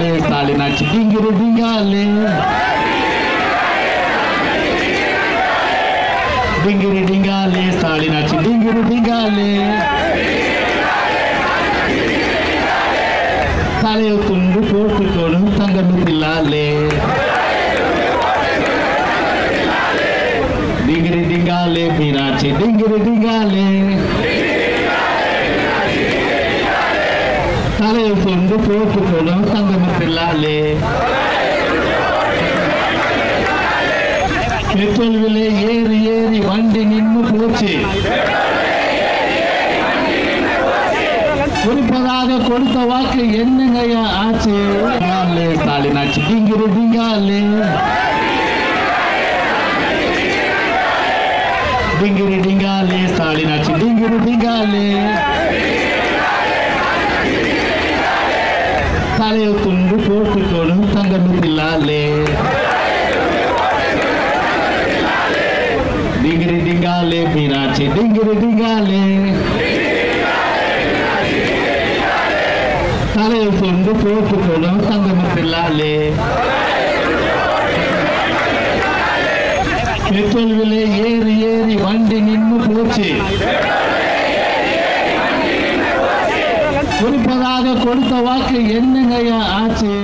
दिंगाले ताली नाच डिंगर डिंगाले डिंगर डिंगाले ताली नाच डिंगर डिंगाले ताले तुंडु पोट कोड़ तंगनु दिलाले डिंगर डिंगाले बिना चे डिंगर डिंगाले தலையை துண்டு போட்டுக்கணும் தங்கத்தில்லாலே பெட்ரோல் விலை ஏறி ஏறி வண்டி நின்று போச்சு குறிப்பதாக கொடுத்த வாக்கு என்னங்கய்யா ஆச்சு டிங்காலே, ஸ்டாலின் ஆச்சு டிங்கிரு டிங்காலே டிங்காலே ஸ்டாலின் ஆச்சு டிங்கிரு போட்டுக்கணும் தங்கத்தில்லாலே டிங்கிரி டிங்காலே மீனாட்சி டிங்கிரி டிங்காலே. தலையை கொண்டு போடும் சங்கமத்தில்லாலே பெட்ரோல் விலை ஏறி ஏறி வண்டி நின்று போச்சு. குறிப்பதாக கொடுத்த வாக்கு என்னங்கய்யா ஆச்சு?